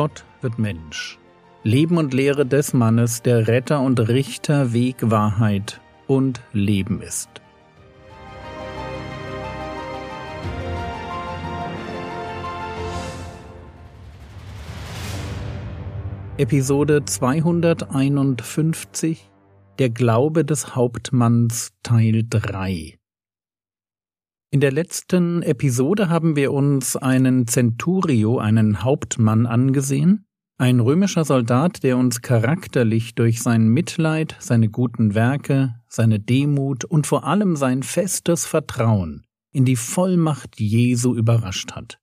Gott wird Mensch. Leben und Lehre des Mannes, der Retter und Richter, Weg, Wahrheit und Leben ist. Episode 251 Der Glaube des Hauptmanns Teil 3 in der letzten Episode haben wir uns einen Centurio, einen Hauptmann angesehen, ein römischer Soldat, der uns charakterlich durch sein Mitleid, seine guten Werke, seine Demut und vor allem sein festes Vertrauen in die Vollmacht Jesu überrascht hat.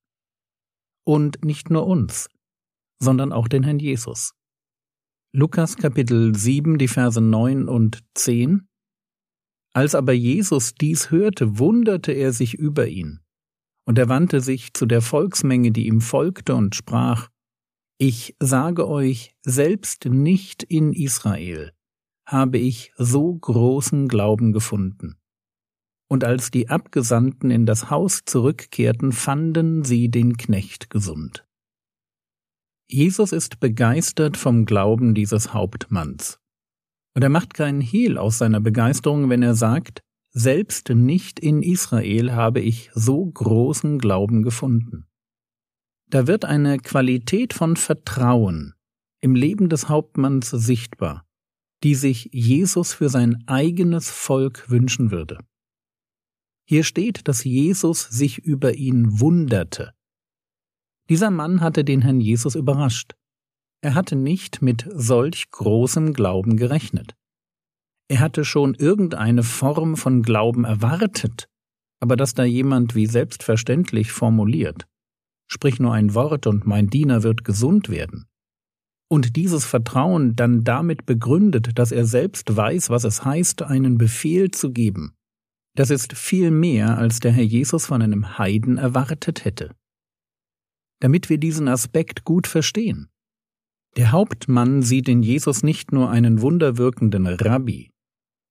Und nicht nur uns, sondern auch den Herrn Jesus. Lukas Kapitel 7, die Verse 9 und 10 als aber Jesus dies hörte, wunderte er sich über ihn. Und er wandte sich zu der Volksmenge, die ihm folgte, und sprach, Ich sage euch, selbst nicht in Israel habe ich so großen Glauben gefunden. Und als die Abgesandten in das Haus zurückkehrten, fanden sie den Knecht gesund. Jesus ist begeistert vom Glauben dieses Hauptmanns. Und er macht keinen Hehl aus seiner Begeisterung, wenn er sagt, selbst nicht in Israel habe ich so großen Glauben gefunden. Da wird eine Qualität von Vertrauen im Leben des Hauptmanns sichtbar, die sich Jesus für sein eigenes Volk wünschen würde. Hier steht, dass Jesus sich über ihn wunderte. Dieser Mann hatte den Herrn Jesus überrascht. Er hatte nicht mit solch großem Glauben gerechnet. Er hatte schon irgendeine Form von Glauben erwartet, aber dass da jemand wie selbstverständlich formuliert, sprich nur ein Wort und mein Diener wird gesund werden, und dieses Vertrauen dann damit begründet, dass er selbst weiß, was es heißt, einen Befehl zu geben, das ist viel mehr, als der Herr Jesus von einem Heiden erwartet hätte. Damit wir diesen Aspekt gut verstehen, der Hauptmann sieht in Jesus nicht nur einen wunderwirkenden Rabbi,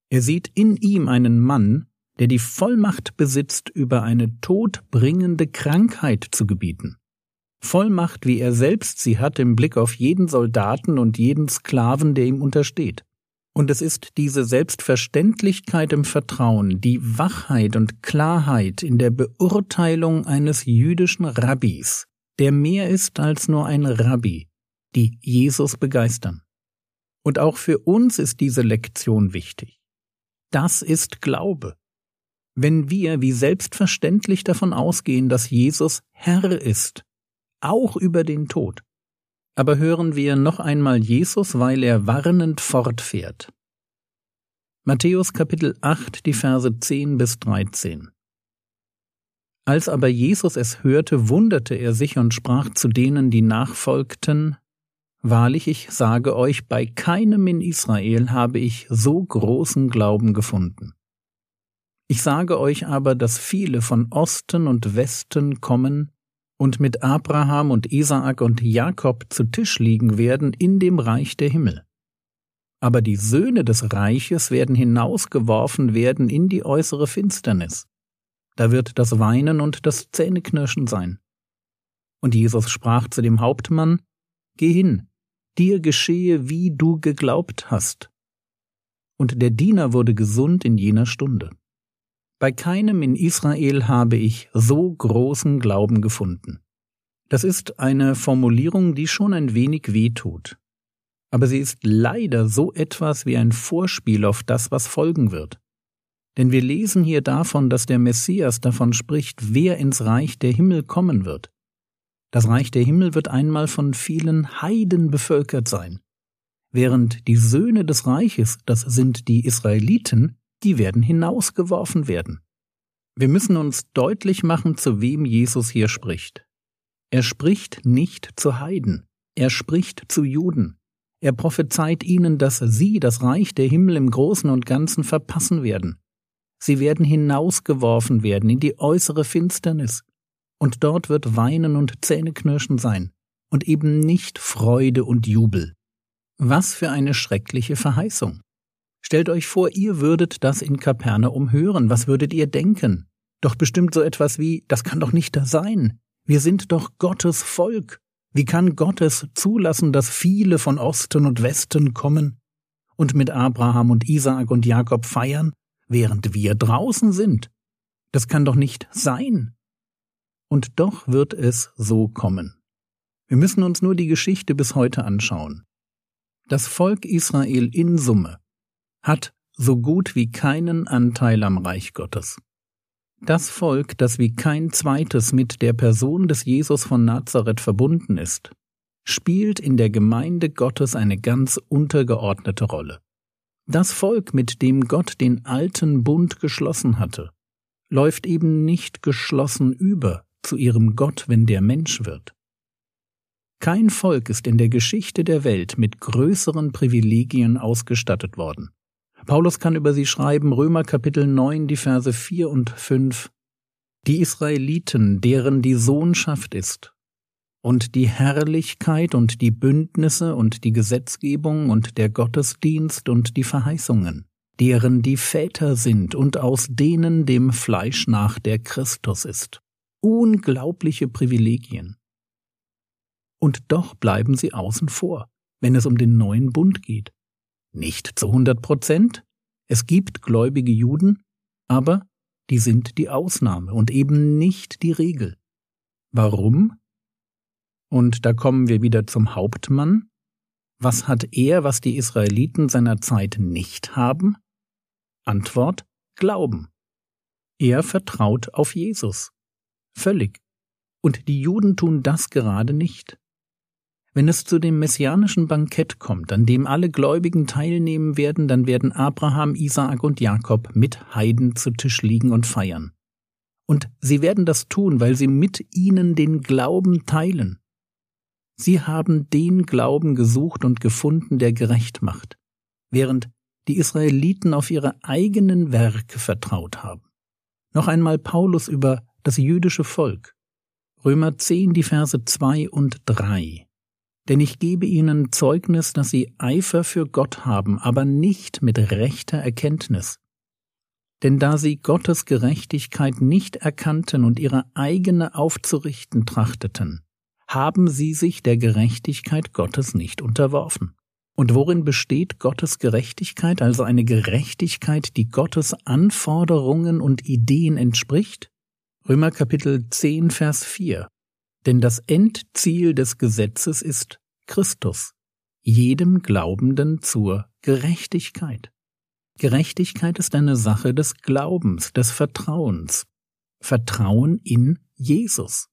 er sieht in ihm einen Mann, der die Vollmacht besitzt, über eine todbringende Krankheit zu gebieten. Vollmacht, wie er selbst sie hat im Blick auf jeden Soldaten und jeden Sklaven, der ihm untersteht. Und es ist diese Selbstverständlichkeit im Vertrauen, die Wachheit und Klarheit in der Beurteilung eines jüdischen Rabbis, der mehr ist als nur ein Rabbi, die Jesus begeistern. Und auch für uns ist diese Lektion wichtig. Das ist Glaube. Wenn wir wie selbstverständlich davon ausgehen, dass Jesus Herr ist, auch über den Tod, aber hören wir noch einmal Jesus, weil er warnend fortfährt. Matthäus Kapitel 8, die Verse 10 bis 13. Als aber Jesus es hörte, wunderte er sich und sprach zu denen, die nachfolgten, Wahrlich, ich sage euch, bei keinem in Israel habe ich so großen Glauben gefunden. Ich sage euch aber, dass viele von Osten und Westen kommen und mit Abraham und Isaak und Jakob zu Tisch liegen werden in dem Reich der Himmel. Aber die Söhne des Reiches werden hinausgeworfen werden in die äußere Finsternis. Da wird das Weinen und das Zähneknirschen sein. Und Jesus sprach zu dem Hauptmann, Geh hin, dir geschehe, wie du geglaubt hast. Und der Diener wurde gesund in jener Stunde. Bei keinem in Israel habe ich so großen Glauben gefunden. Das ist eine Formulierung, die schon ein wenig wehtut. Aber sie ist leider so etwas wie ein Vorspiel auf das, was folgen wird. Denn wir lesen hier davon, dass der Messias davon spricht, wer ins Reich der Himmel kommen wird. Das Reich der Himmel wird einmal von vielen Heiden bevölkert sein, während die Söhne des Reiches, das sind die Israeliten, die werden hinausgeworfen werden. Wir müssen uns deutlich machen, zu wem Jesus hier spricht. Er spricht nicht zu Heiden, er spricht zu Juden. Er prophezeit ihnen, dass sie das Reich der Himmel im Großen und Ganzen verpassen werden. Sie werden hinausgeworfen werden in die äußere Finsternis, und dort wird Weinen und Zähneknirschen sein, und eben nicht Freude und Jubel. Was für eine schreckliche Verheißung. Stellt euch vor, ihr würdet das in Kapernaum hören, was würdet ihr denken? Doch bestimmt so etwas wie, das kann doch nicht da sein. Wir sind doch Gottes Volk. Wie kann Gott es zulassen, dass viele von Osten und Westen kommen und mit Abraham und Isaak und Jakob feiern, während wir draußen sind? Das kann doch nicht sein. Und doch wird es so kommen. Wir müssen uns nur die Geschichte bis heute anschauen. Das Volk Israel in Summe hat so gut wie keinen Anteil am Reich Gottes. Das Volk, das wie kein zweites mit der Person des Jesus von Nazareth verbunden ist, spielt in der Gemeinde Gottes eine ganz untergeordnete Rolle. Das Volk, mit dem Gott den alten Bund geschlossen hatte, läuft eben nicht geschlossen über zu ihrem Gott, wenn der Mensch wird. Kein Volk ist in der Geschichte der Welt mit größeren Privilegien ausgestattet worden. Paulus kann über sie schreiben, Römer Kapitel 9, die Verse 4 und 5. Die Israeliten, deren die Sohnschaft ist, und die Herrlichkeit und die Bündnisse und die Gesetzgebung und der Gottesdienst und die Verheißungen, deren die Väter sind und aus denen dem Fleisch nach der Christus ist. Unglaubliche Privilegien. Und doch bleiben sie außen vor, wenn es um den neuen Bund geht. Nicht zu 100 Prozent. Es gibt gläubige Juden, aber die sind die Ausnahme und eben nicht die Regel. Warum? Und da kommen wir wieder zum Hauptmann. Was hat er, was die Israeliten seiner Zeit nicht haben? Antwort Glauben. Er vertraut auf Jesus. Völlig. Und die Juden tun das gerade nicht. Wenn es zu dem messianischen Bankett kommt, an dem alle Gläubigen teilnehmen werden, dann werden Abraham, Isaak und Jakob mit Heiden zu Tisch liegen und feiern. Und sie werden das tun, weil sie mit ihnen den Glauben teilen. Sie haben den Glauben gesucht und gefunden, der gerecht macht, während die Israeliten auf ihre eigenen Werke vertraut haben. Noch einmal Paulus über das jüdische Volk. Römer 10, die Verse 2 und 3 denn ich gebe ihnen Zeugnis, dass sie Eifer für Gott haben, aber nicht mit rechter Erkenntnis. Denn da sie Gottes Gerechtigkeit nicht erkannten und ihre eigene aufzurichten trachteten, haben sie sich der Gerechtigkeit Gottes nicht unterworfen. Und worin besteht Gottes Gerechtigkeit, also eine Gerechtigkeit, die Gottes Anforderungen und Ideen entspricht? Römer Kapitel 10, Vers 4. Denn das Endziel des Gesetzes ist Christus, jedem Glaubenden zur Gerechtigkeit. Gerechtigkeit ist eine Sache des Glaubens, des Vertrauens. Vertrauen in Jesus.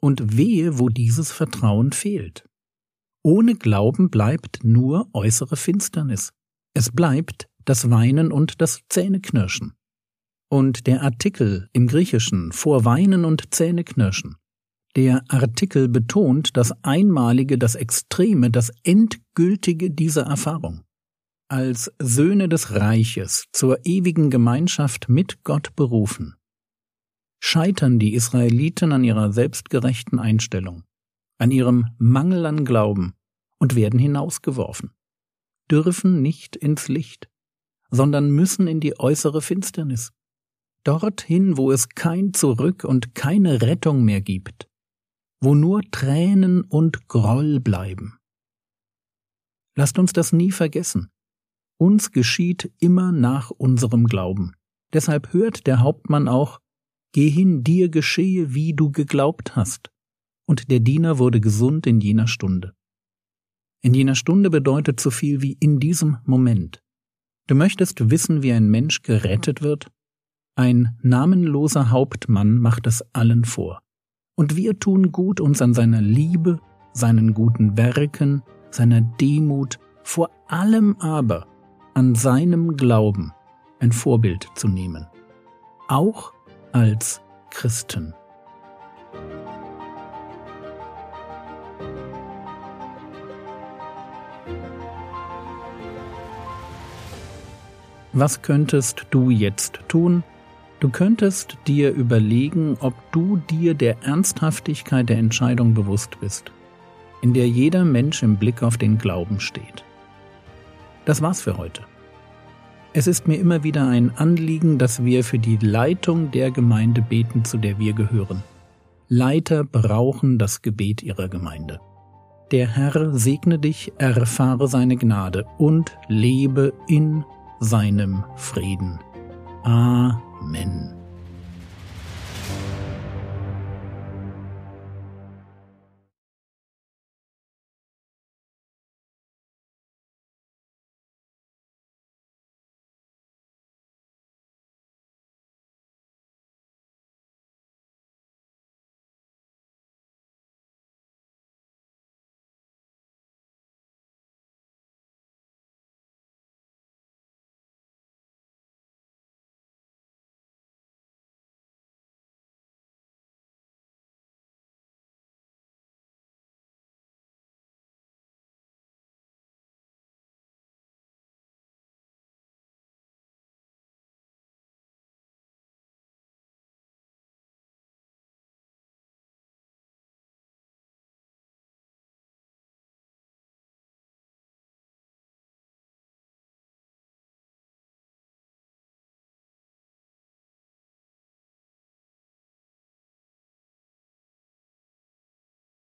Und wehe, wo dieses Vertrauen fehlt. Ohne Glauben bleibt nur äußere Finsternis. Es bleibt das Weinen und das Zähneknirschen. Und der Artikel im Griechischen vor Weinen und Zähneknirschen der Artikel betont das Einmalige, das Extreme, das Endgültige dieser Erfahrung. Als Söhne des Reiches zur ewigen Gemeinschaft mit Gott berufen, scheitern die Israeliten an ihrer selbstgerechten Einstellung, an ihrem Mangel an Glauben und werden hinausgeworfen, dürfen nicht ins Licht, sondern müssen in die äußere Finsternis, dorthin, wo es kein Zurück und keine Rettung mehr gibt wo nur Tränen und Groll bleiben. Lasst uns das nie vergessen. Uns geschieht immer nach unserem Glauben. Deshalb hört der Hauptmann auch, Geh hin, dir geschehe, wie du geglaubt hast. Und der Diener wurde gesund in jener Stunde. In jener Stunde bedeutet so viel wie in diesem Moment. Du möchtest wissen, wie ein Mensch gerettet wird? Ein namenloser Hauptmann macht es allen vor. Und wir tun gut, uns an seiner Liebe, seinen guten Werken, seiner Demut, vor allem aber an seinem Glauben ein Vorbild zu nehmen. Auch als Christen. Was könntest du jetzt tun, Du könntest dir überlegen, ob du dir der Ernsthaftigkeit der Entscheidung bewusst bist, in der jeder Mensch im Blick auf den Glauben steht. Das war's für heute. Es ist mir immer wieder ein Anliegen, dass wir für die Leitung der Gemeinde beten, zu der wir gehören. Leiter brauchen das Gebet ihrer Gemeinde. Der Herr segne dich, erfahre seine Gnade und lebe in seinem Frieden. Amen. men.